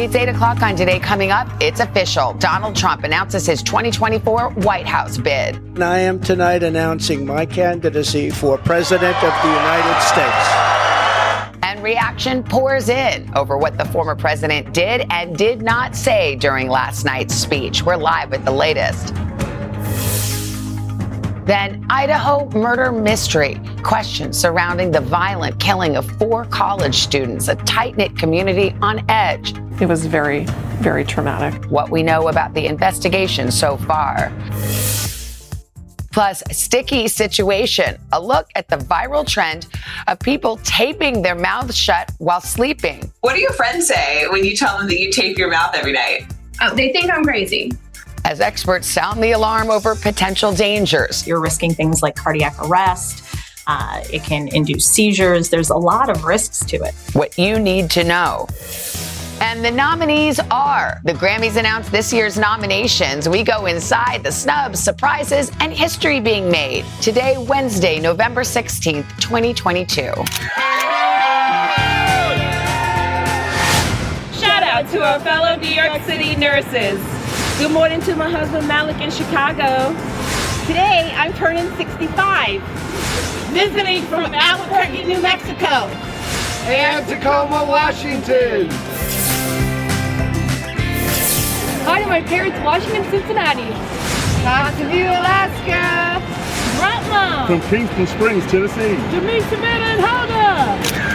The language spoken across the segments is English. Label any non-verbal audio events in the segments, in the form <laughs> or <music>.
It's 8 o'clock on today. Coming up, it's official. Donald Trump announces his 2024 White House bid. And I am tonight announcing my candidacy for President of the United States. And reaction pours in over what the former president did and did not say during last night's speech. We're live with the latest. Then, Idaho murder mystery. Questions surrounding the violent killing of four college students, a tight knit community on edge. It was very, very traumatic. What we know about the investigation so far. Plus, sticky situation. A look at the viral trend of people taping their mouths shut while sleeping. What do your friends say when you tell them that you tape your mouth every night? Oh, they think I'm crazy as experts sound the alarm over potential dangers. You're risking things like cardiac arrest. Uh, it can induce seizures. There's a lot of risks to it. What you need to know. And the nominees are the Grammys announced this year's nominations. We go inside the snubs, surprises, and history being made. Today, Wednesday, November 16th, 2022. Shout out to our fellow New York City nurses. Good morning to my husband Malik in Chicago. Today I'm turning 65. Visiting from Albuquerque, New Mexico. And Tacoma, Washington. Hi to my parents, Washington, Cincinnati. View, Alaska. Rutland. From Kingston Springs, Tennessee. To meet Savannah and Helga.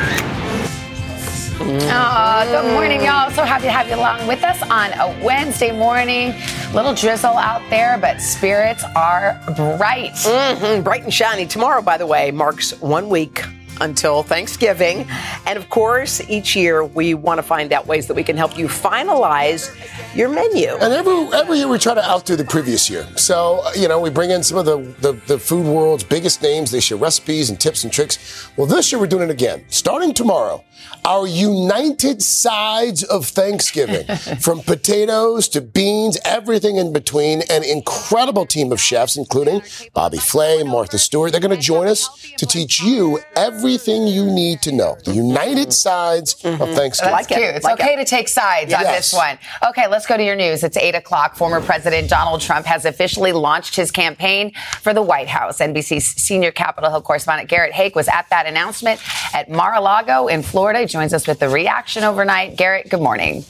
Oh, good morning, y'all. So happy to have you along with us on a Wednesday morning. Little drizzle out there, but spirits are bright. Mm-hmm, bright and shiny. Tomorrow, by the way, marks one week until Thanksgiving. And of course, each year we want to find out ways that we can help you finalize your menu. And every every year we try to outdo the previous year. So, uh, you know, we bring in some of the, the, the food world's biggest names. They share recipes and tips and tricks. Well, this year we're doing it again. Starting tomorrow, our united sides of Thanksgiving, <laughs> from potatoes to beans, everything in between. An incredible team of chefs, including Bobby Flay, Martha Stewart. They're going to join us to teach you everything you need to know. The united sides mm-hmm. of Thanksgiving. That's cute. It's like okay it. to take sides yes. on this one. Okay, let's go to your news. It's 8 o'clock. Former President Donald Trump has officially launched his campaign for the White House. NBC's senior Capitol Hill correspondent Garrett Haake was at that announcement at Mar-a-Lago in Florida joins us with the reaction overnight. Garrett, good morning.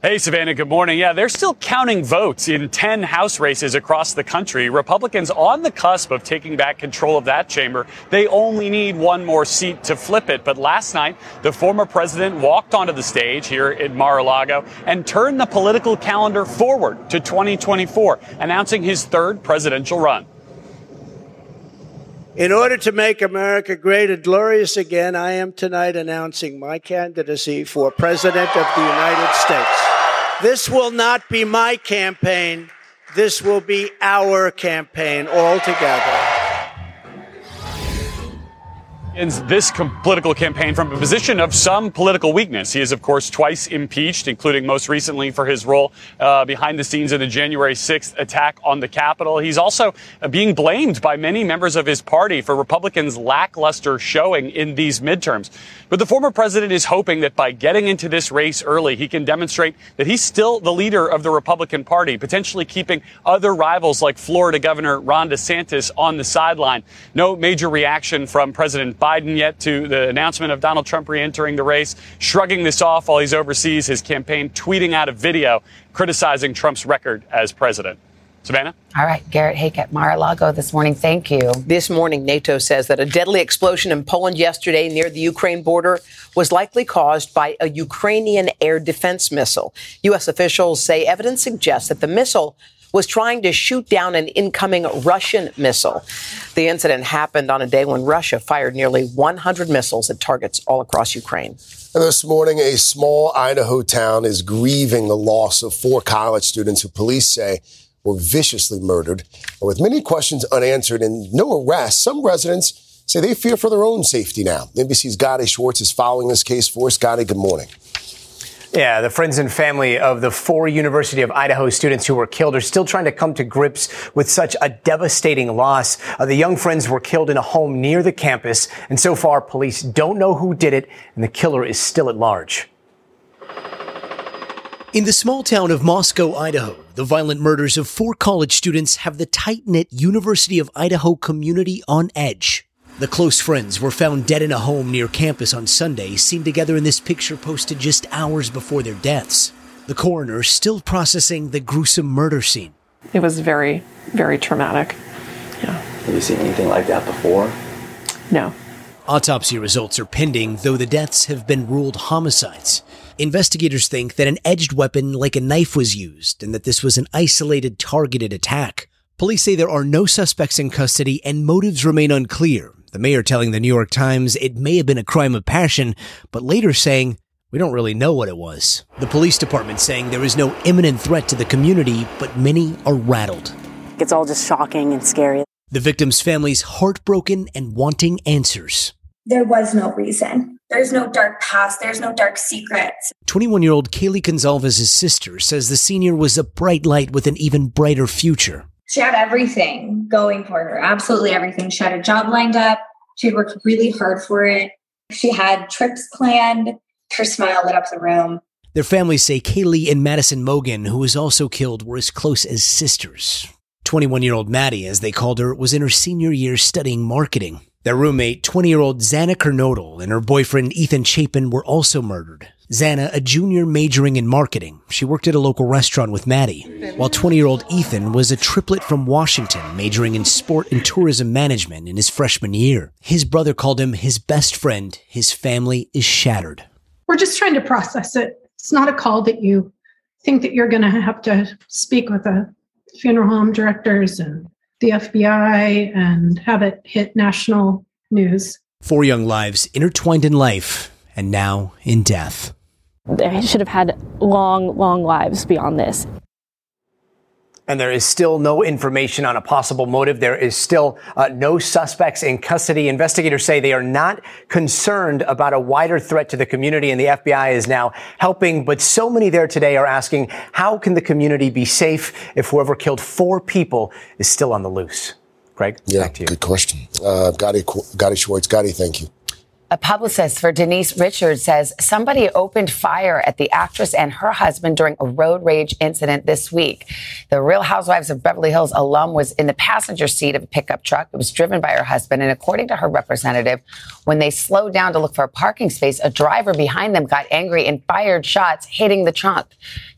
Hey, Savannah, good morning. Yeah, they're still counting votes in 10 House races across the country. Republicans on the cusp of taking back control of that chamber. They only need one more seat to flip it. But last night, the former president walked onto the stage here at Mar-a-Lago and turned the political calendar forward to 2024, announcing his third presidential run. In order to make America great and glorious again, I am tonight announcing my candidacy for President of the United States. This will not be my campaign. This will be our campaign altogether begins this com- political campaign from a position of some political weakness. He is, of course, twice impeached, including most recently for his role uh, behind the scenes in the January 6th attack on the Capitol. He's also uh, being blamed by many members of his party for Republicans' lackluster showing in these midterms. But the former president is hoping that by getting into this race early, he can demonstrate that he's still the leader of the Republican Party, potentially keeping other rivals like Florida Governor Ron DeSantis on the sideline. No major reaction from President Biden Biden yet to the announcement of Donald Trump re-entering the race, shrugging this off while he's overseas, his campaign tweeting out a video criticizing Trump's record as president. Savannah? All right, Garrett Haake at Mar-a-Lago this morning. Thank you. This morning, NATO says that a deadly explosion in Poland yesterday near the Ukraine border was likely caused by a Ukrainian air defense missile. U.S. officials say evidence suggests that the missile was trying to shoot down an incoming Russian missile. The incident happened on a day when Russia fired nearly 100 missiles at targets all across Ukraine. And this morning, a small Idaho town is grieving the loss of four college students who police say were viciously murdered. With many questions unanswered and no arrests, some residents say they fear for their own safety now. NBC's Gadi Schwartz is following this case for us. Gadi, good morning. Yeah, the friends and family of the four University of Idaho students who were killed are still trying to come to grips with such a devastating loss. Uh, the young friends were killed in a home near the campus, and so far police don't know who did it, and the killer is still at large. In the small town of Moscow, Idaho, the violent murders of four college students have the tight knit University of Idaho community on edge. The close friends were found dead in a home near campus on Sunday, seen together in this picture posted just hours before their deaths. The coroner still processing the gruesome murder scene. It was very, very traumatic. Yeah. Have you seen anything like that before? No. Autopsy results are pending, though the deaths have been ruled homicides. Investigators think that an edged weapon like a knife was used and that this was an isolated, targeted attack. Police say there are no suspects in custody and motives remain unclear. The mayor telling the New York Times it may have been a crime of passion, but later saying, we don't really know what it was. The police department saying there is no imminent threat to the community, but many are rattled. It's all just shocking and scary. The victim's family's heartbroken and wanting answers. There was no reason. There's no dark past. There's no dark secrets. 21 year old Kaylee Goncalves's sister says the senior was a bright light with an even brighter future. She had everything going for her, absolutely everything. She had a job lined up. She had worked really hard for it. She had trips planned. Her smile lit up the room. Their families say Kaylee and Madison Mogen, who was also killed, were as close as sisters. 21 year old Maddie, as they called her, was in her senior year studying marketing. Their roommate, 20 year old Xana Kernodle, and her boyfriend Ethan Chapin were also murdered. Xana, a junior majoring in marketing, she worked at a local restaurant with Maddie, while 20 year old Ethan was a triplet from Washington, majoring in sport and tourism management in his freshman year. His brother called him his best friend. His family is shattered. We're just trying to process it. It's not a call that you think that you're going to have to speak with the funeral home directors and the FBI and have it hit national news. Four young lives intertwined in life and now in death. They should have had long, long lives beyond this. And there is still no information on a possible motive. There is still uh, no suspects in custody. Investigators say they are not concerned about a wider threat to the community, and the FBI is now helping. But so many there today are asking, how can the community be safe if whoever killed four people is still on the loose? Craig, yeah, good question. Uh, Gadi, Gadi Schwartz, Gadi, thank you. A publicist for Denise Richards says somebody opened fire at the actress and her husband during a road rage incident this week. The Real Housewives of Beverly Hills alum was in the passenger seat of a pickup truck. It was driven by her husband. And according to her representative, when they slowed down to look for a parking space, a driver behind them got angry and fired shots, hitting the trunk.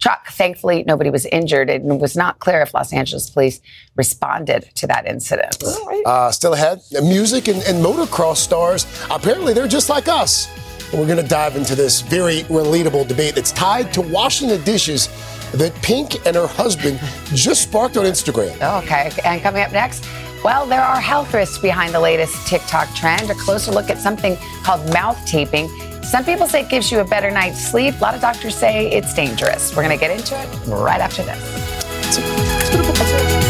Truck. Thankfully, nobody was injured. It was not clear if Los Angeles police responded to that incident. Uh, still ahead, music and, and motocross stars. Apparently, they're just like us. We're going to dive into this very relatable debate that's tied to washing the dishes that Pink and her husband just sparked on Instagram. Okay, and coming up next, well, there are health risks behind the latest TikTok trend. A closer look at something called mouth taping. Some people say it gives you a better night's sleep. A lot of doctors say it's dangerous. We're going to get into it right after this.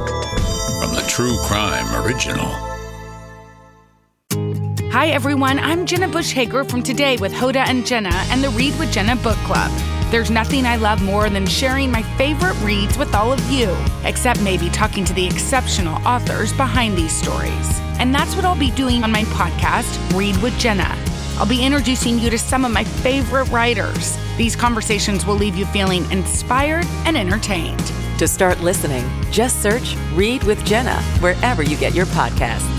from the True Crime Original. Hi, everyone. I'm Jenna Bush Hager from Today with Hoda and Jenna and the Read with Jenna book club. There's nothing I love more than sharing my favorite reads with all of you, except maybe talking to the exceptional authors behind these stories. And that's what I'll be doing on my podcast, Read with Jenna. I'll be introducing you to some of my favorite writers. These conversations will leave you feeling inspired and entertained. To start listening, just search Read with Jenna wherever you get your podcasts.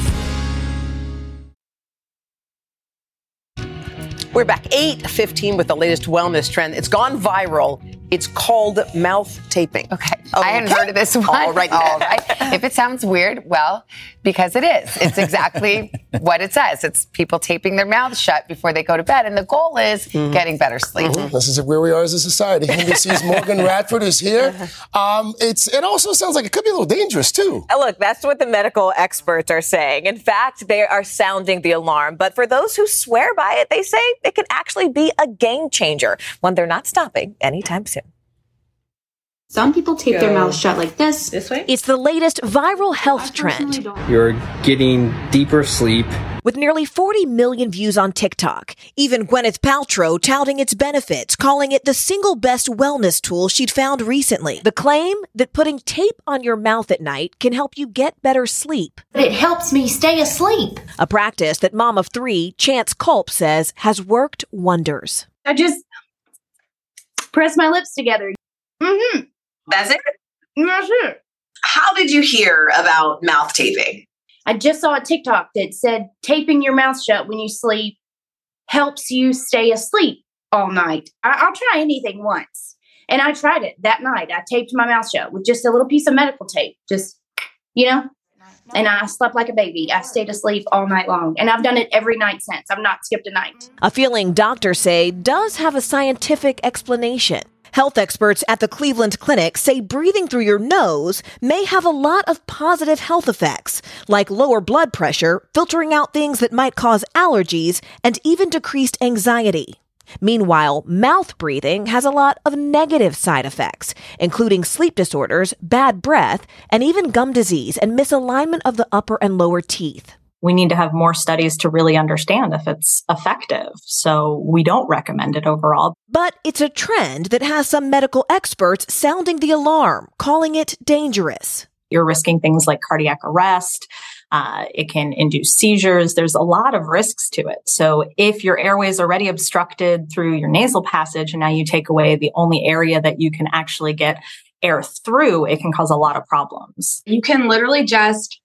We're back 8:15 with the latest wellness trend. It's gone viral It's called mouth taping. Okay. I hadn't heard of this one. All right. <laughs> All right. if it sounds weird, well, because it is. It's exactly <laughs> what it says. It's people taping their mouths shut before they go to bed. And the goal is Mm-hmm. getting better sleep. This is where we are as a society. NBC's <laughs> Morgan Radford is here. Um, it's it also sounds like it could be a little dangerous too. Uh, Look, that's what the medical experts are saying. In fact, they are sounding the alarm. But for those who swear by it, they say it can actually be a game changer, one they're not stopping anytime soon. Some people tape their mouths shut like this. This way? It's the latest viral health trend. You're getting deeper sleep. With nearly 40 million views on TikTok, even Gwyneth Paltrow touting its benefits, calling it the single best wellness tool she'd found recently. The claim that putting tape on your mouth at night can help you get better sleep. But it helps me stay asleep. A practice that mom of three, Chance Culp, says has worked wonders. I just press my lips together. Mm-hmm. That's it? That's it. How did you hear about mouth taping? I just saw a TikTok that said taping your mouth shut when you sleep helps you stay asleep all night. I- I'll try anything once. And I tried it that night. I taped my mouth shut with just a little piece of medical tape, just, you know, and I slept like a baby. I stayed asleep all night long. And I've done it every night since. I've not skipped a night. A feeling doctors say does have a scientific explanation. Health experts at the Cleveland Clinic say breathing through your nose may have a lot of positive health effects, like lower blood pressure, filtering out things that might cause allergies, and even decreased anxiety. Meanwhile, mouth breathing has a lot of negative side effects, including sleep disorders, bad breath, and even gum disease and misalignment of the upper and lower teeth. We need to have more studies to really understand if it's effective. So we don't recommend it overall. But it's a trend that has some medical experts sounding the alarm, calling it dangerous. You're risking things like cardiac arrest. Uh, it can induce seizures. There's a lot of risks to it. So if your airway is already obstructed through your nasal passage and now you take away the only area that you can actually get air through, it can cause a lot of problems. You can literally just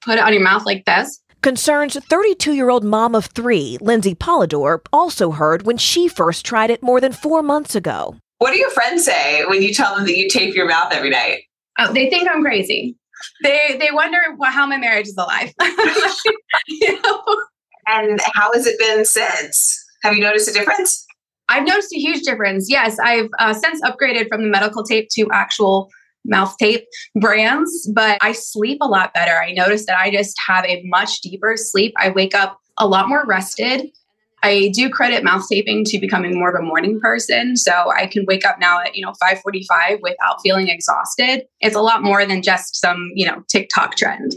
put it on your mouth like this. Concerns 32 year old mom of three, Lindsay Polidor, also heard when she first tried it more than four months ago. What do your friends say when you tell them that you tape your mouth every night? Oh, they think I'm crazy. They they wonder wh- how my marriage is alive. <laughs> And how has it been since? Have you noticed a difference? I've noticed a huge difference. Yes, I've uh, since upgraded from the medical tape to actual mouth tape brands, but I sleep a lot better. I notice that I just have a much deeper sleep. I wake up a lot more rested. I do credit mouth taping to becoming more of a morning person, so I can wake up now at you know 5:45 without feeling exhausted. It's a lot more than just some you know TikTok trend.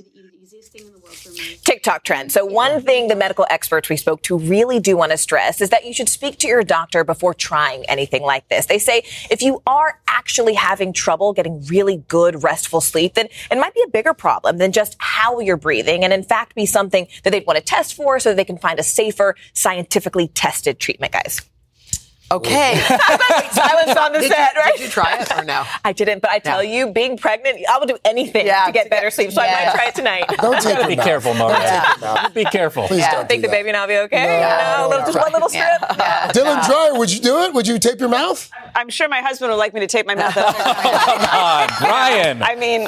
TikTok trend. So, one thing the medical experts we spoke to really do want to stress is that you should speak to your doctor before trying anything like this. They say if you are actually having trouble getting really good, restful sleep, then it might be a bigger problem than just how you're breathing, and in fact, be something that they'd want to test for so they can find a safer, scientifically tested treatment, guys. Okay. <laughs> Silence on the Did set, you- right? did you try it or no? <laughs> I didn't, but I tell you, being pregnant, I will do anything to get better sleep. So I might try it tonight. <laughs> Don't take gotta be mouth. careful, Don't Maria. take your mouth. Be careful. Please don't Think do the that. baby and I'll be okay? No, you no, little, no. just one little strip. Dylan Dreyer, would you do it? Would you tape your mouth? I'm sure my husband would like me to tape my mouth up. Come on, Brian. I mean,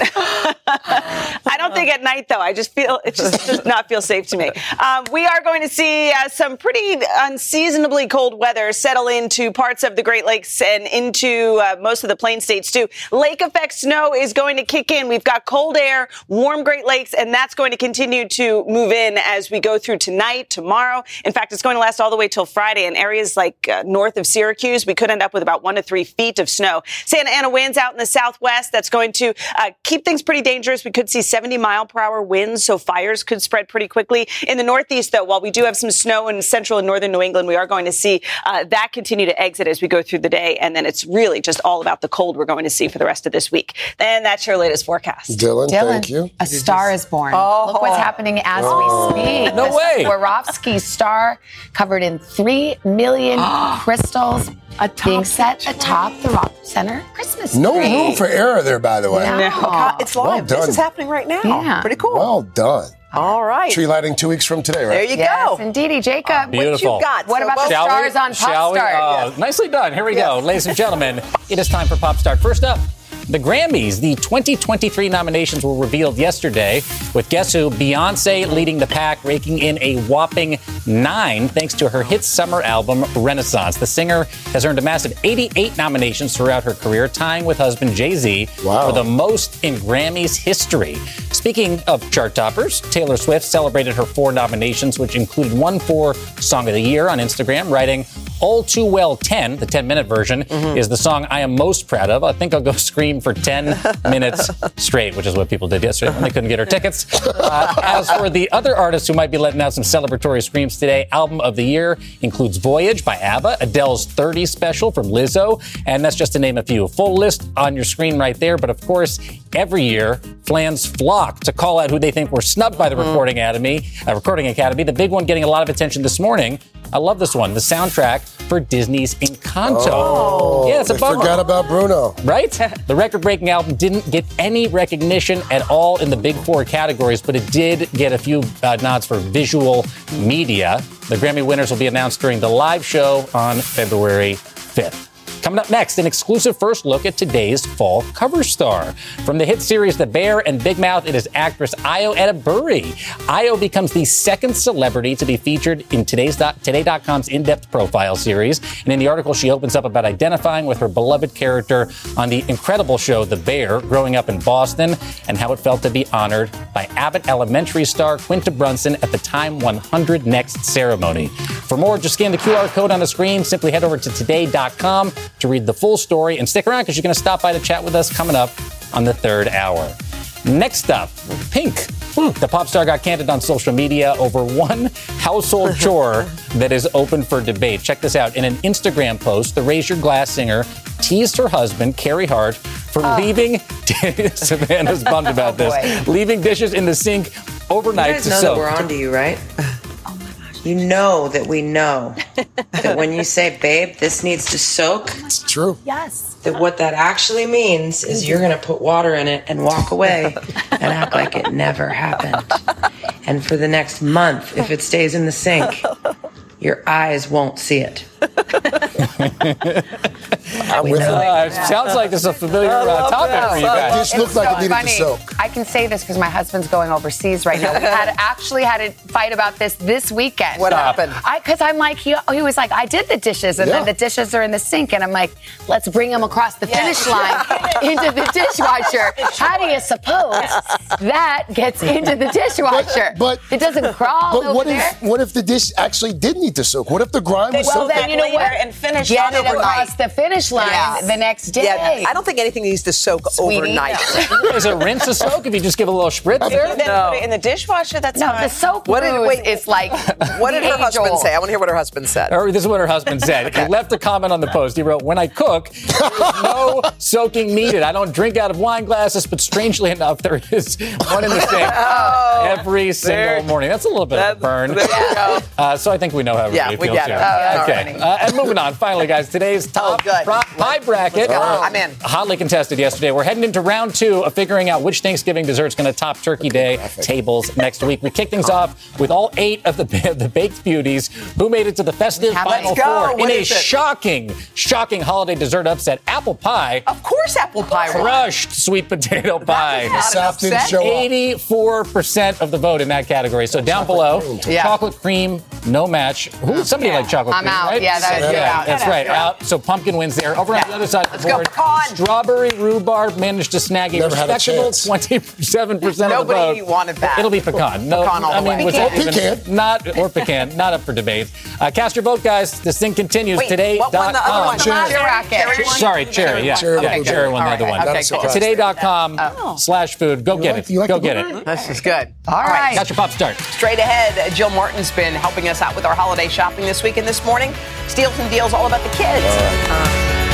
I don't think at night though. I just feel it just does not feel safe to me. Um, we are going to see uh, some pretty unseasonably cold weather settle into parts of the Great Lakes and into uh, most of the plain states too. Lake effect snow is going to kick in. We've got cold air, warm Great Lakes, and that's going to continue to move in as we go through tonight, tomorrow. In fact, it's going to last all the way till Friday. In areas like uh, north of Syracuse, we could end up with about one to three feet of snow. Santa Ana winds out in the southwest. That's going to uh, keep things pretty dangerous. We could see 70 mile per hour winds, so fires could spread pretty quickly. In the northeast, though, while we do have some snow in central and northern New England, we are going to see uh, that continue to exit as we go through the day. And then it's really just all about the cold we're going to see for the rest of this week. And that's your latest forecast. Dylan, Dylan, thank you. A star is born. Oh. Look what's happening as Oh. we speak. No The way. Swarovski star covered in three million <gasps> crystals being set atop the Rock Center Christmas tree. No tree. room for error there, by the way. No. Look how- It's live. Well this is happening right now. Yeah. Pretty cool. Well done. All right. Tree lighting two weeks from today, right? There you yes, go. indeedy, Jacob. Beautiful. What you got? What So about the stars we? on Shall we? Popstar? Oh, uh, Nicely done. Here we go. Ladies and gentlemen, it is time for Pop Start. First up, the Grammys. The 2023 nominations were revealed yesterday, with guess who? Beyonce leading the pack, raking in a whopping nine thanks to her hit summer album, Renaissance. The singer has earned a massive 88 nominations throughout her career, tying with husband Jay Z Wow. for the most in Grammys history. Speaking of chart toppers, Taylor Swift celebrated her four nominations, which included one for Song of the Year on Instagram, writing, All Too Well 10, the 10 minute version, mm-hmm. is the song I am most proud of. I think I'll go <laughs> scream for 10 <laughs> minutes straight, which is what people did yesterday when they couldn't get her tickets. Uh, as for the other artists who might be letting out some celebratory screams today, Album of the Year includes Voyage by ABBA, Adele's 30 special from Lizzo, and that's just to name a few. Full list on your screen right there. But of course, every year, fans flock to call out who they think were snubbed by the Recording Academy. Uh, Recording Academy. The big one getting a lot of attention this morning. I love this one. The soundtrack for Disney's Encanto. Oh, yeah, it's a bummer. forgot about Bruno. Right? <laughs> The record breaking album didn't get any recognition at all in the big four categories, but it did get a few uh, nods for visual media. The Grammy winners will be announced during the live show on February 5th. Coming up next, an exclusive first look at today's fall cover star. From the hit series The Bear and Big Mouth, it is actress Ayo Edebiri. Ayo becomes the second celebrity to be featured in today's Today.com's in-depth profile series. And in the article, she opens up about identifying with her beloved character on the incredible show The Bear, growing up in Boston, and how it felt to be honored by Abbott Elementary star Quinta Brunson at the Time 100 Next ceremony. For more, just scan the QR code on the screen. Simply head over to today.com to read the full story and stick around because you're going to stop by to chat with us coming up on the third hour. Next up, Pink. Hmm. The pop star got candid on social media over one <laughs> household <laughs> chore that is open for debate. Check this out. In an Instagram post, the Raise Your Glass singer teased her husband, Carey Hart, for oh. leaving. <laughs> Savannah's bummed about Oh, this. Leaving dishes in the sink overnight You guys to know soak. that we're on to you, right? My gosh. You know that we know <laughs> that when you say, babe, this needs to soak. It's true. Yes. That what that actually means is you're going to put water in it and walk away and act like it never happened. And for the next month, if it stays in the sink, your eyes won't see it. I'm with Uh, it sounds like this is a familiar uh, topic for you guys. This looked like it needed to funny. soak. I can say this because my husband's going overseas right now. We had <laughs> actually had a fight about this this weekend. What happened? Because I'm like, he, he was like, I did the dishes, and then the dishes are in the sink, and I'm like, let's bring them across the finish line <laughs> into the dishwasher. How do you suppose that gets into the dishwasher? But it doesn't crawl But over what there. if what if the dish actually did need to soak? What if the grime was well, soaked? Then you know what? and finish Get on it overnight. across the finish line Yeah. the next day. Yeah, I don't think anything needs to soak Sweetie. overnight. <laughs> Is it rinse a soak if you just give a little spritz there? Then No. put it in the dishwasher. That's No, fine. the soap What did, wait, is like what did the her husband age-old. say? I want to hear what her husband said. Or this is what her husband said. He left a comment on the post. He wrote, When I cook, there's no <laughs> soaking needed. I don't drink out of wine glasses, but strangely enough, there is one in the sink <laughs> every single there- morning. That's a little bit of a burn. There you go. Uh, so I think we know how Yeah, we feels get here. it. Oh, okay. Uh, and moving on, finally, guys, today's top good. pro- pie bracket. Let's. I'm in. Hotly contested yesterday. We're heading into round two of figuring out which Thanksgiving dessert's going to top Turkey Day tables next week. We kick things off with all eight of the, <laughs> the baked beauties who made it to the festive Let's final go. four What in a it? shocking, shocking holiday dessert upset. Apple pie Of course, apple pie. won. crushed sweet potato pie. Not South upset. show up. 84% of the vote in that category. So down below, Yeah. chocolate cream, no match. Who, somebody Yeah. like chocolate I'm cream, out. right? Yeah, that- you're yeah, that's right. you're Out. So pumpkin wins there. Over on the other side of the go, board, pecan. strawberry rhubarb managed to snag a Never respectable 27% Nobody of the vote. Nobody wanted that. It'll be pecan. No, Pecan all I the mean, way. Pecan. even- Pecan. Not or pecan, not up for debate. Uh, cast your vote, guys. This thing continues Wait, today. what won the other one? Cherry. Cherry racket. Sorry, cherry. Yeah, Cherry yeah, won. cherry won the other one. Okay, Not a cool. surprise. Today.com slash food. Go get like- it. like Go get it. This is good. All right. Got your pop start. Straight ahead, Jill Martin's been helping us out with our holiday shopping this week and this morning. Steals and deals all about the kids.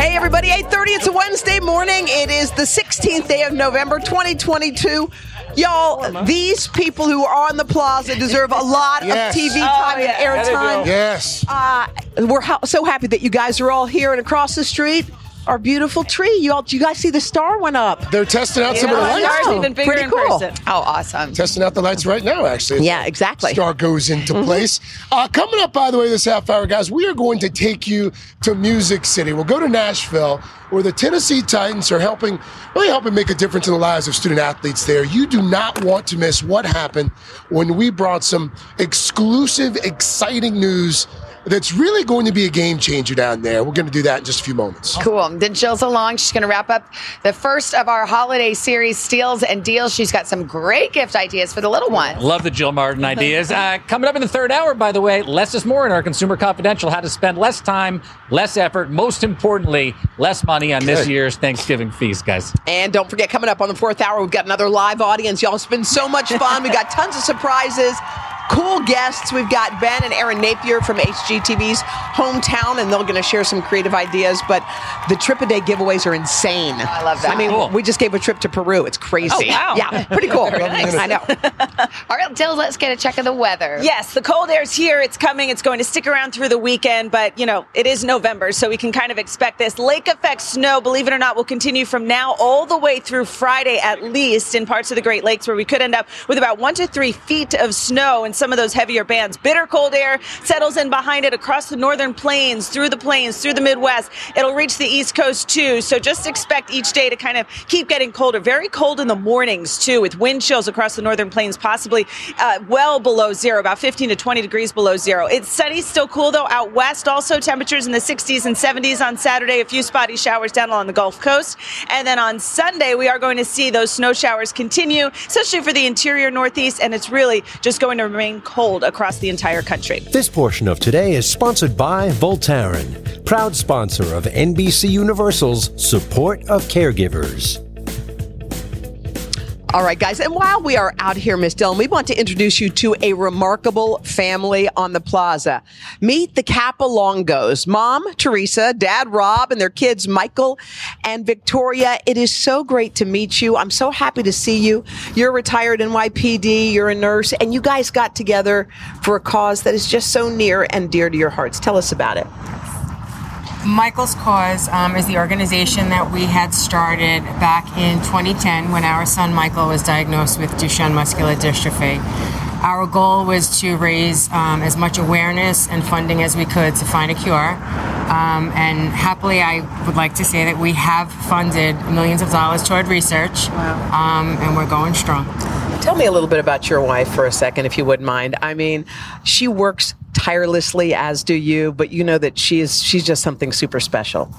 Hey everybody, 8:30. It's a Wednesday morning. It is the 16th day of November 2022. Y'all, these people who are on the plaza deserve a lot Yes. of TV Oh, time yeah. and airtime. Yes. Uh, we're ho- so happy that you guys are all here and across the street. Our beautiful tree. You all, you guys see the star went up. They're testing out some of the Yeah, lights. I know. Pretty cool. Oh, awesome. Testing out the lights right now, actually. Yeah, exactly. Star goes into Mhm. place. Uh, coming up, by the way, this half hour, guys, we are going to take you to Music City. We'll go to Nashville, where the Tennessee Titans are helping, really helping make a difference in the lives of student athletes there. You do not want to miss what happened when we brought some exclusive, exciting news that's really going to be a game changer down there. We're going to do that in just a few moments. Cool. Then Jill's along. She's going to wrap up the first of our holiday series, Steals and Deals. She's got some great gift ideas for the little one. Love the Jill Martin <laughs> ideas. Uh, coming up in the third hour, by the way, less is more in our Consumer Confidential. How to spend less time, less effort, most importantly, less money on this Good. year's Thanksgiving feast, guys. And don't forget, coming up on the fourth hour, we've got another live audience. Y'all, it's been so much fun. we got tons of surprises. Cool guests. We've got Ben and Erin Napier from HGTV's hometown, and they're going to share some creative ideas. But the trip a day giveaways are insane. Oh, I love that. I mean, Cool. we just gave a trip to Peru. It's crazy. Oh, wow. Yeah, pretty cool. <laughs> Nice. I know. <laughs> All right, Jill, let's get a check of the weather. Yes, the cold air's here. It's coming. It's going to stick around through the weekend, but you know, it is November, so we can kind of expect this. Lake effect snow, believe it or not, will continue from now all the way through Friday at least in parts of the Great Lakes where we could end up with about one to three feet of snow in some of those heavier bands. Bitter cold air settles in behind it across the northern plains, through the plains, through the Midwest. It'll reach the East Coast too, so just expect each day to kind of keep getting colder. Very cold in the mornings too, with wind chills across the northern plains, possibly uh, well below zero, about 15 to 20 degrees below zero. It's sunny, still cool though out west. Also temperatures in the 60s and 70s on Saturday. A few spotty showers down along the Gulf Coast, and then on Sunday we are going to see those snow showers continue, especially for the interior Northeast, and it's really just going to remain cold across the entire country. This portion of today is sponsored by Voltaren, proud sponsor of NBC Universal's Support of Caregivers. All right, guys. And while we are out here, Miss Dylan, we want to introduce you to a remarkable family on the plaza. Meet the Capalongos, Mom, Teresa, Dad, Rob, and their kids, Michael and Victoria. It is so great to meet you. I'm so happy to see you. You're retired NYPD, you're a nurse, and you guys got together for a cause that is just so near and dear to your hearts. Tell us about it. Michael's Cause um, is the organization that we had started back in 2010 when our son Michael was diagnosed with Duchenne muscular dystrophy. Our goal was to raise um, as much awareness and funding as we could to find a cure. Um, and happily, I would like to say that we have funded millions of dollars toward research, um, and we're going strong. Tell me a little bit about your wife for a second, if you wouldn't mind. I mean, she works tirelessly, as do you, but you know that she is she's just something super special.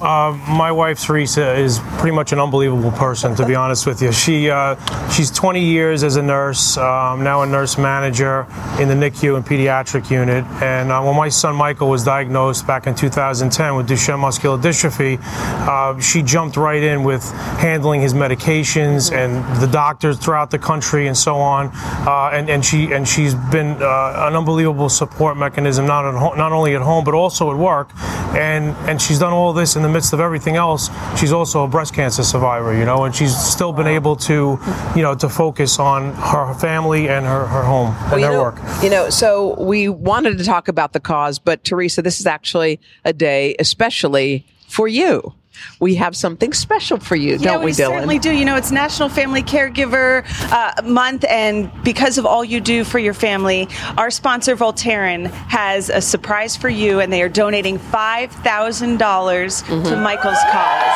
Uh, my wife Teresa is pretty much an unbelievable person, to be <laughs> honest with you. She uh, she's 20 years as a nurse, um, now a nurse manager in the NICU and pediatric unit. And uh, when my son Michael was diagnosed back in 2010 with Duchenne muscular dystrophy, uh, she jumped right in with handling his medications and the doctors throughout the country and so on. Uh, and and she and she's been uh, an unbelievable support mechanism, not at ho- not only at home but also at work. And and she's done all this in the midst of everything else. She's also a breast cancer survivor, you know, and she's still been able to, you know, to focus on her family and her, her home and Well, her know- work. You know, so we wanted to talk about the cause, but Teresa, this is actually a day especially for you. We have something special for you, yeah, don't we, Dylan? We certainly do. You know, it's National Family Caregiver uh, Month, and because of all you do for your family, our sponsor Voltaren has a surprise for you, and they are donating five dollars to Mm-hmm. Michael's cause.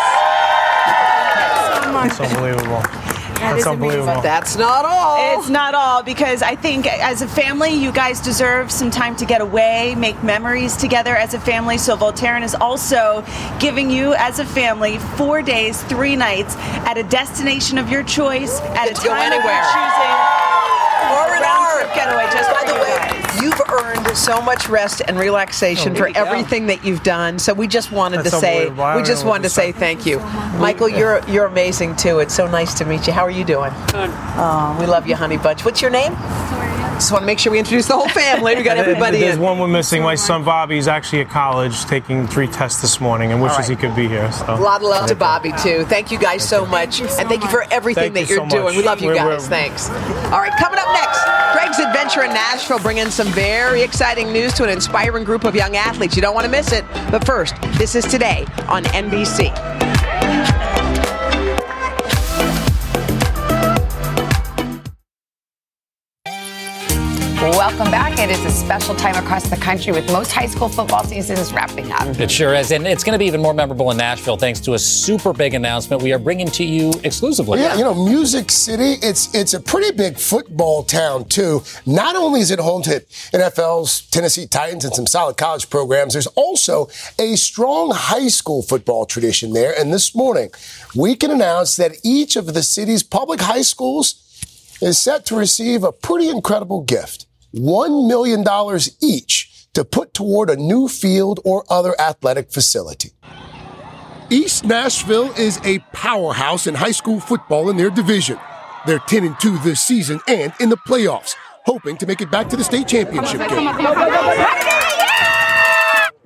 It's unbelievable. That That's is amazing. That's not all. It's not all because I think as a family, you guys deserve some time to get away, make memories together as a family. So Voltaren is also giving you, as a family, four days, three nights at a destination of your choice at a Get to time of your anywhere. choosing. Or an Round art. trip getaway just By the you way, guys. you've earned so much rest and relaxation Oh, for there you go. everything that you've done. So we just wanted That's to say, we just wanted to to say say. thank you, Michael. You're you're amazing too. It's so nice to meet you. How are you doing? Good. Oh, we love you, honey bunch. What's your name? Just want to make sure we introduce the whole family. We got everybody There's in. one we're missing. My son Bobby is actually at college taking three tests this morning and wishes right. he could be here. So. A lot of love to Bobby too. Thank you guys so much, and thank you for everything Thank that you you're so doing. We love you We're- guys. we're- Thanks. All right, coming up next, Greg's adventure in Nashville, bringing some very exciting news to an inspiring group of young athletes. You don't want to miss it. But first, this is today on NBC. Welcome back. It is a special time across the country with most high school football seasons wrapping up. It sure is. And it's going to be even more memorable in Nashville thanks to a super big announcement we are bringing to you exclusively. Yeah, you know, Music City, it's it's a pretty big football town too. Not only is it home to NFL's Tennessee Titans and some solid college programs, there's also a strong high school football tradition there. And this morning, we can announce that each of the city's public high schools is set to receive a pretty incredible gift. $1 million each to put toward a new field or other athletic facility. East Nashville is a powerhouse in high school football in their division. They're 10 and 2 this season and in the playoffs, hoping to make it back to the state championship game.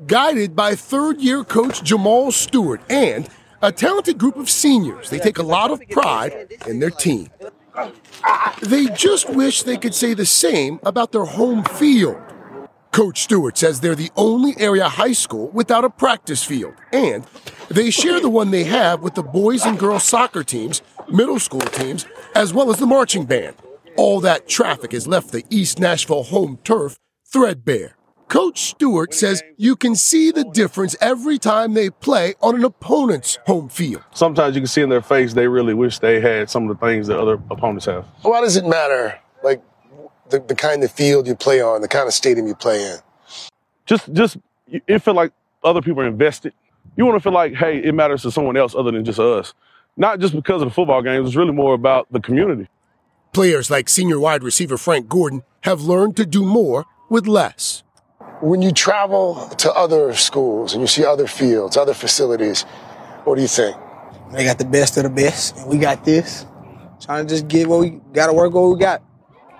Guided by third year coach Jamal Stewart and a talented group of seniors, they take a lot of pride in their team. They just wish they could say the same about their home field. Coach Stewart says they're the only area high school without a practice field, and they share the one they have with the boys and girls soccer teams, middle school teams, as well as the marching band. All that traffic has left the East Nashville home turf threadbare. Coach Stewart says you can see the difference every time they play on an opponent's home field. Sometimes you can see in their face they really wish they had some of the things that other opponents have. Why does it matter, like, the, the kind of field you play on, the kind of stadium you play in? Just, just it feel like other people are invested. You want to feel like, hey, it matters to someone else other than just us. Not just because of the football games. It's really more about the community. Players like senior wide receiver Frank Gordon have learned to do more with less. When you travel to other schools and you see other fields, other facilities, what do you think? They got the best of the best, and we got this. Trying to just get what we got to work what we got.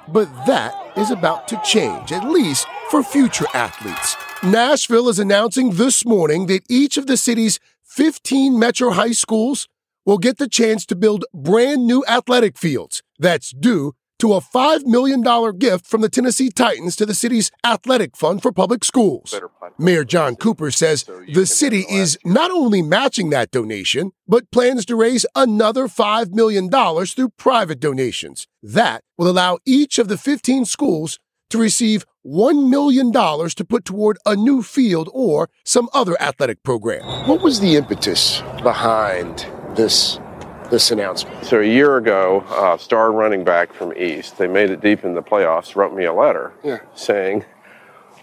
But that is about to change, at least for future athletes. Nashville is announcing this morning that each of the city's 15 metro high schools will get the chance to build brand new athletic fields. That's due to a $5 million gift from the Tennessee Titans to the city's athletic fund for public schools. Mayor John Cooper says the city is not only matching that donation, but plans to raise another $5 million through private donations. That will allow each of the 15 schools to receive $1 million to put toward a new field or some other athletic program. What was the impetus behind this this announcement? So a year ago, uh, star running back from East, they made it deep in the playoffs, wrote me a letter Yeah. saying,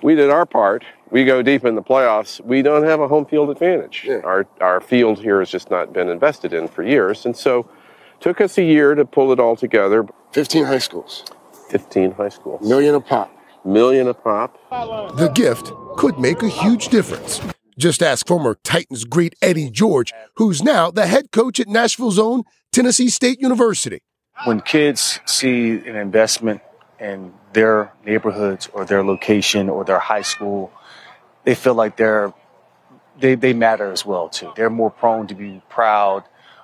"We did our part. We go deep in the playoffs. We don't have a home field advantage. Our our field here has just not been invested in for years, and so took us a year to pull it all together. 15 high schools. 15 high schools. Million a pop. Million a pop. The gift could make a huge difference. Just ask former Titans great Eddie George, who's now the head coach at Nashville's own Tennessee State University. when kids see an investment in their neighborhoods or their location or their high school, they feel like they're they, they matter as well too. They're more prone to be proud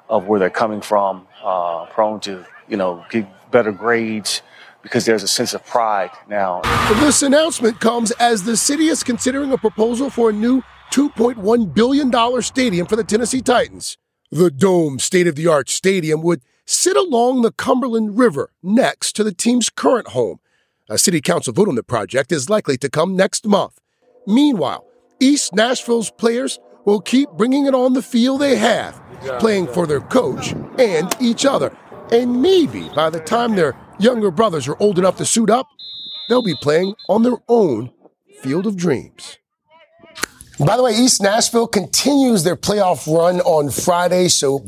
of where they're coming from, uh, prone to you know get better grades because there's a sense of pride now. This announcement comes as the city is considering a proposal for a new $2.1 billion stadium for the Tennessee Titans. The dome state of the art stadium would sit along the Cumberland River next to the team's current home. A city council vote on the project is likely to come next month. Meanwhile, East Nashville's players will keep bringing it on the field they have, playing for their coach and each other. And maybe by the time their younger brothers are old enough to suit up, they'll be playing on their own field of dreams. By the way, East Nashville continues their playoff run on Friday, so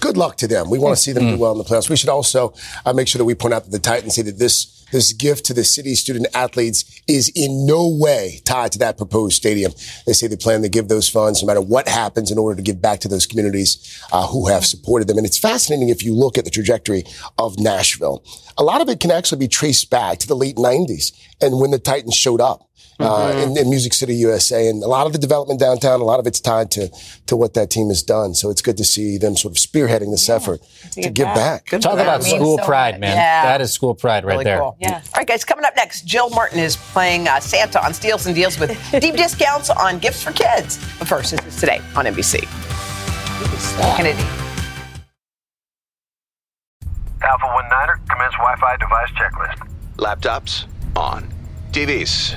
good luck to them. We want to see them do well in the playoffs. We should also uh, make sure that we point out that the Titans say that this this gift to the city student athletes is in no way tied to that proposed stadium. They say they plan to give those funds no matter what happens in order to give back to those communities uh, who have supported them. And it's fascinating if you look at the trajectory of Nashville. A lot of it can actually be traced back to the late 90s and when the Titans showed up uh, Mm-hmm. in, in Music City, USA. And a lot of the development downtown, a lot of it's tied to, to what that team has done. So it's good to see them sort of spearheading this effort to, give back. Talk about school pride, man. Yeah. That is school pride right Really there. cool. Yeah. All right, guys, coming up next, Jill Martin is playing uh, Santa on Steals and Deals with <laughs> deep discounts on gifts for kids. But first, this is today on NBC. Kennedy. Alpha 1 Niner, commence Wi Fi device checklist. Laptops on. TVs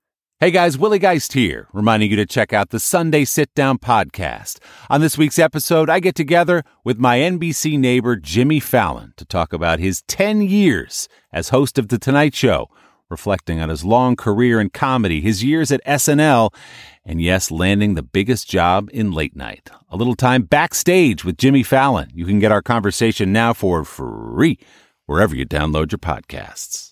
Hey guys, Willie Geist here, reminding you to check out the Sunday Sit Down podcast. On this week's episode, I get together with my NBC neighbor Jimmy Fallon to talk about his 10 years as host of The Tonight Show, reflecting on his long career in comedy, his years at SNL, and yes, landing the biggest job in late night. A little time backstage with Jimmy Fallon. You can get our conversation now for free wherever you download your podcasts.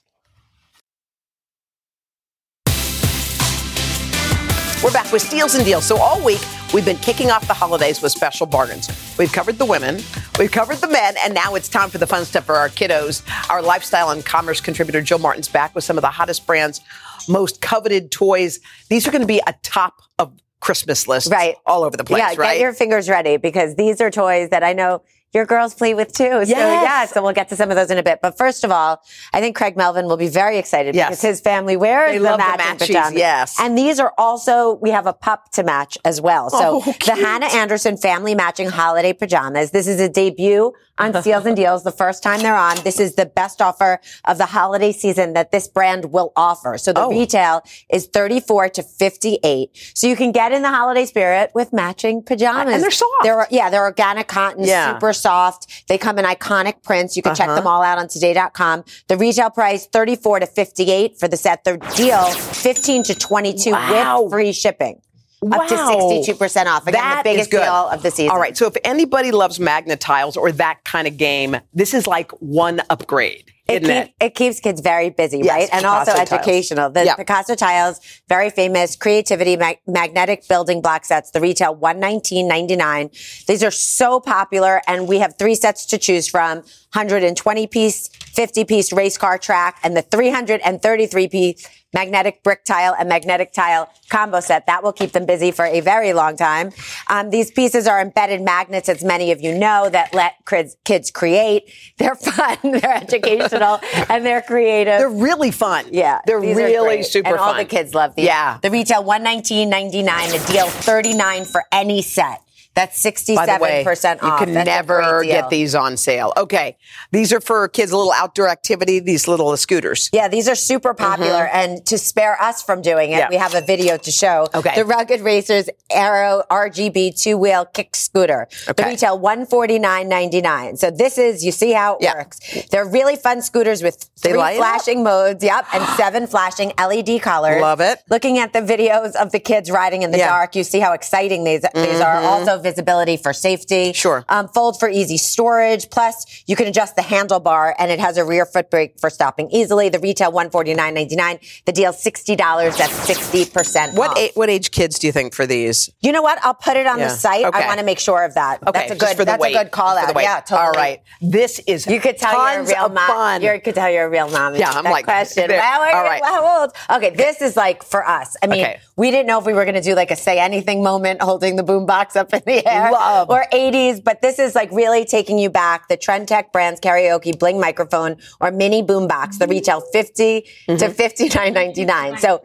We're back with Steals and Deals. So all week, we've been kicking off the holidays with special bargains. We've covered the women, we've covered the men, and now it's time for the fun stuff for our kiddos. Our lifestyle and commerce contributor, Jill Martin's back with some of the hottest brands, most coveted toys. These are going to be a top of Christmas list right. all over the place, yeah, right? get your fingers ready because these are toys that I know your girls play with too. So Yes. yeah, so we'll get to some of those in a bit. But first of all, I think Craig Melvin will be very excited Yes. because his family wears They the love the matching matchies, pajamas. yes. And these are also, we have a pup to match as well. So Oh, the. Hanna Andersson family matching holiday pajamas. This is a debut on <laughs> Steals and Deals, the first time they're on. This is the best offer of the holiday season that this brand will offer. So Oh. the retail is 34 to 58. So you can get in the holiday spirit with matching pajamas. And they're soft. They're, yeah, they're organic cotton, Yeah. super soft. They come in iconic prints. You can check Uh-huh. them all out on today.com. The retail price 34 to 58 for the set. The deal 15 to 22 Wow. with free shipping. Wow. Up to 62% off. Again, That the biggest good. deal of the season. All right. So if anybody loves Magnet tiles or that kind of game, this is like one upgrade, It, keep- it keeps kids very busy, Yes, right? And also Picasso tiles. educational. The Yeah. Picasso tiles, very famous, creativity, mag- magnetic building block sets. The retail one nineteen ninety nine. These are so popular, and we have three sets to choose from: hundred and twenty piece, fifty piece race car track, and the three hundred and thirty three piece magnetic brick tile and magnetic tile combo set. That will keep them busy for a very long time. Um, these pieces are embedded magnets, as many of you know, that let kids, kids create. They're <laughs> fun, they're educational, <laughs> and they're creative. They're really fun. Yeah, They're really super and all the kids love these. Yeah. the retail one nineteen ninety nine. The deal thirty nine for any set. That's sixty By the way, percent you can That's never get these on sale. Okay. These are for kids, a little outdoor activity, these little scooters. Yeah, these are super popular. And to spare us from doing it, Mm-hmm. Yeah. we have a video to show. Okay. The Rugged Racers Aero RGB two wheel kick scooter. Okay. The retail one forty nine ninety nine. So this is you see how it works. They're really fun scooters with three light up? flashing modes. Yep, and <gasps> seven flashing LED colors. Love it. Looking at the videos of the kids riding in the Yeah. dark, you see how exciting these these are. Mhm. Also visibility for safety. Sure. Um, fold for easy storage. Plus, you can adjust the handlebar, and it has a rear foot brake for stopping easily. The retail one forty nine ninety nine. The deal sixty dollars. That's sixty percent. What a- what age kids do you think for these? You know what? I'll put it on Yeah. the site. Okay. I want to make sure of that. Okay, that's a good. that's weight. a good call Just for the out. Yeah, totally. All right. This is You could tell you're a real mom. You could tell you're a real mom. Yeah, I'm that like, question. there. Wow, All right. how old? Okay, this is like for us. I mean, Okay. we didn't know if we were going to do like a say anything moment, holding the boom box up in the air, Love. or 80s. But this is like really taking you back. The Trend Tech brands karaoke bling microphone or mini boom box. The retail 50 to mm-hmm. 59.99. So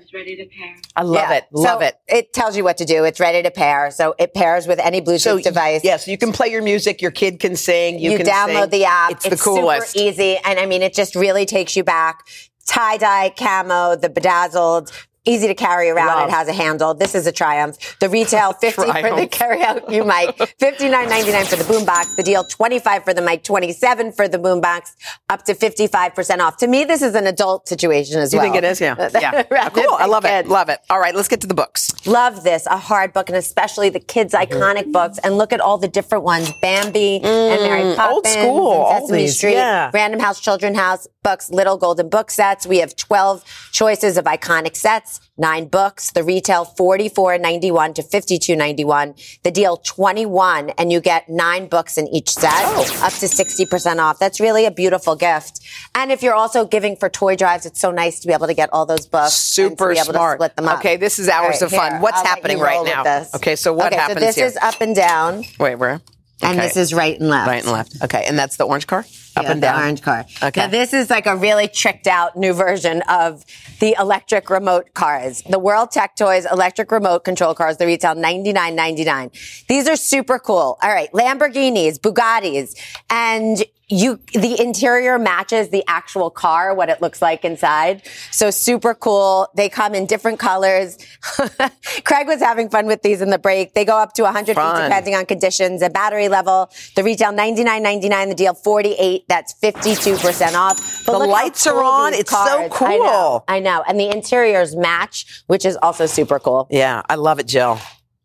I love yeah. it. Love So it. It tells you what to do. It's ready to pair. So it pairs with any Bluetooth So device. Yes, you can play your music. Your kid can sing. You, You, can download sing. the app. It's, the coolest. super easy, and I mean, it just really takes you back tie dye camo, the bedazzled. Easy to carry around. Love. It has a handle. This is a triumph. The retail <laughs> 50 for the Triumph. carry out you mic, 59.99 for the boombox. The deal 25 for the mic, 27 for the boombox, up to 55% off. To me, this is an adult situation as You well. You think it is? Yeah. <laughs> yeah. Rather cool. I love it. Love it. All right, let's get to the books. Love this, a hard book, and especially the kids' iconic books. And look at all the different ones: Bambi and Mary Mm, Poppins, old school, and Sesame these, Street, yeah. Random House Children House books, Little Golden Book sets. We have twelve choices of iconic sets, nine books. The retail forty four ninety one to fifty two ninety one. The deal twenty one, and you get nine books in each set, Oh. up to sixty percent off. That's really a beautiful gift. And if you're also giving for toy drives, it's so nice to be able to get all those books. Super be able smart. To split them up. Okay, this is hours right, of fun. here, What's I'll happening right now? Okay, so what okay, happens so this here? is up and down. Wait, where? And this is right and left. Right and left. Okay, and that's the orange car? Up Yeah, and the orange car. Okay. Now this is like a really tricked out new version of the electric remote cars. The World Tech Toys electric remote control cars. They retail ninety nine ninety nine. These are super cool. All right, Lamborghinis, Bugattis, and you the interior matches the actual car, what it looks like inside. So super cool. They come in different colors. <laughs> Craig was having fun with these in the break. They go up to 100 feet depending on conditions and battery level. The retail 99.99, the deal 48. That's 52% off. but The lights are on. It's so cars- I know, cool. I know. And the interiors match, which is also super cool. Yeah, I love it, Jill.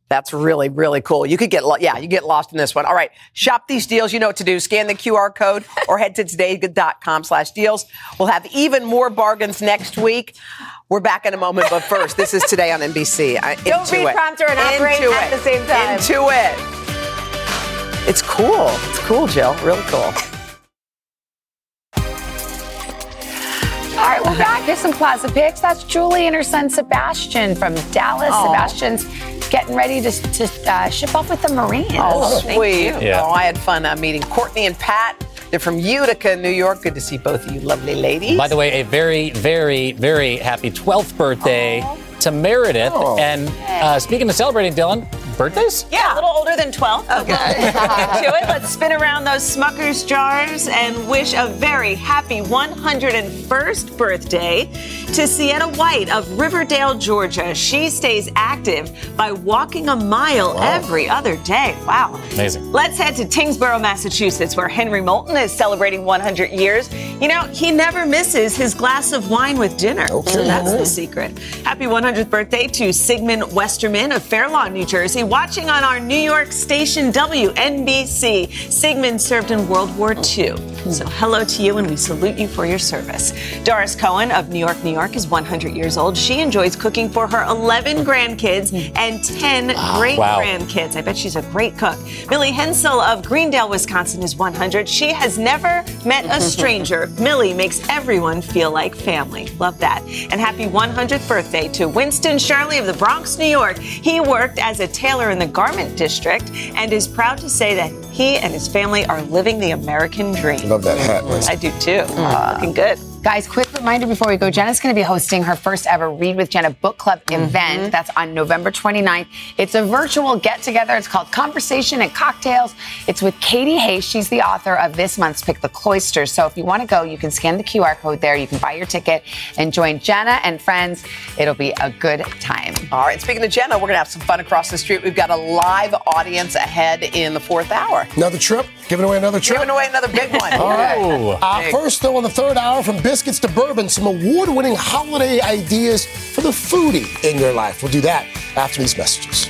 That's really, really cool. You could get, lo- yeah, you get lost in this one. All right, shop these deals. You know what to do. Scan the QR code or head to today.com slash deals. We'll have even more bargains next week. We're back in a moment, but first, this is today on NBC. I, Don't read it. prompter and operate Into at it. the same time. Into it. It's cool. It's cool, Jill. Really cool. All right, we're back. Here's some Plaza picks. That's Julie and her son Sebastian from Dallas. Aw. Sebastian's getting ready to, to uh, ship off with the Marines. Oh, sweet. Yeah. Oh, I had fun uh, meeting Courtney and Pat. They're from Utica, New York. Good to see both of you lovely ladies. By the way, a very, very, very happy 12th birthday to Meredith. And uh, speaking of celebrating, Dylan, birthdays? Yeah, a little older than 12. Okay. to it. Let's spin around those Smuckers jars and wish a very happy 101st birthday to Sienna White of Riverdale, Georgia. She stays active by walking a mile every other day. Wow. Amazing. Let's head to Tyngsboro, Massachusetts, where Henry Moulton is celebrating 100 years. You know, he never misses his glass of wine with dinner. So that's the secret. Happy 100th birthday to Sigmund Westerman of Fair Lawn, New Jersey, watching on our New York station WNBC. Sigmund served in World War II. So hello to you, and we salute you for your service. Doris Cohen of New York, New York is 100 years old. She enjoys cooking for her 11 grandkids and 10 great Wow. grandkids. I bet she's a great cook. Millie Hensel of Greendale, Wisconsin is 100. She has never met a <laughs> stranger. Millie makes everyone feel like family. Love that. And happy 100th birthday to Winston Shirley of the Bronx, New York. He worked as a tailor in the garment district and is proud to say that he and his family are living the American dream. Love that hat. I do too. Uh, looking good. Guys, quick reminder before we go. Jenna's going to be hosting her first ever Read with Jenna book club event. That's on November 29th. It's a virtual get together. It's called Conversation and Cocktails. It's with Katy Hays. She's the author of this month's pick, The Cloister. So if you want to go, you can scan the QR code there. You can buy your ticket and join Jenna and friends. It'll be a good time. All right, speaking of Jenna, we're going to have some fun across the street. We've got a live audience ahead in the fourth hour. Another trip? Giving away another trip? Giving away another big one. <laughs> All right. Oh. Uh, first, though, in the third hour, from biscuits to bourbon, some award winning holiday ideas for the foodie in your life. We'll do that after these messages.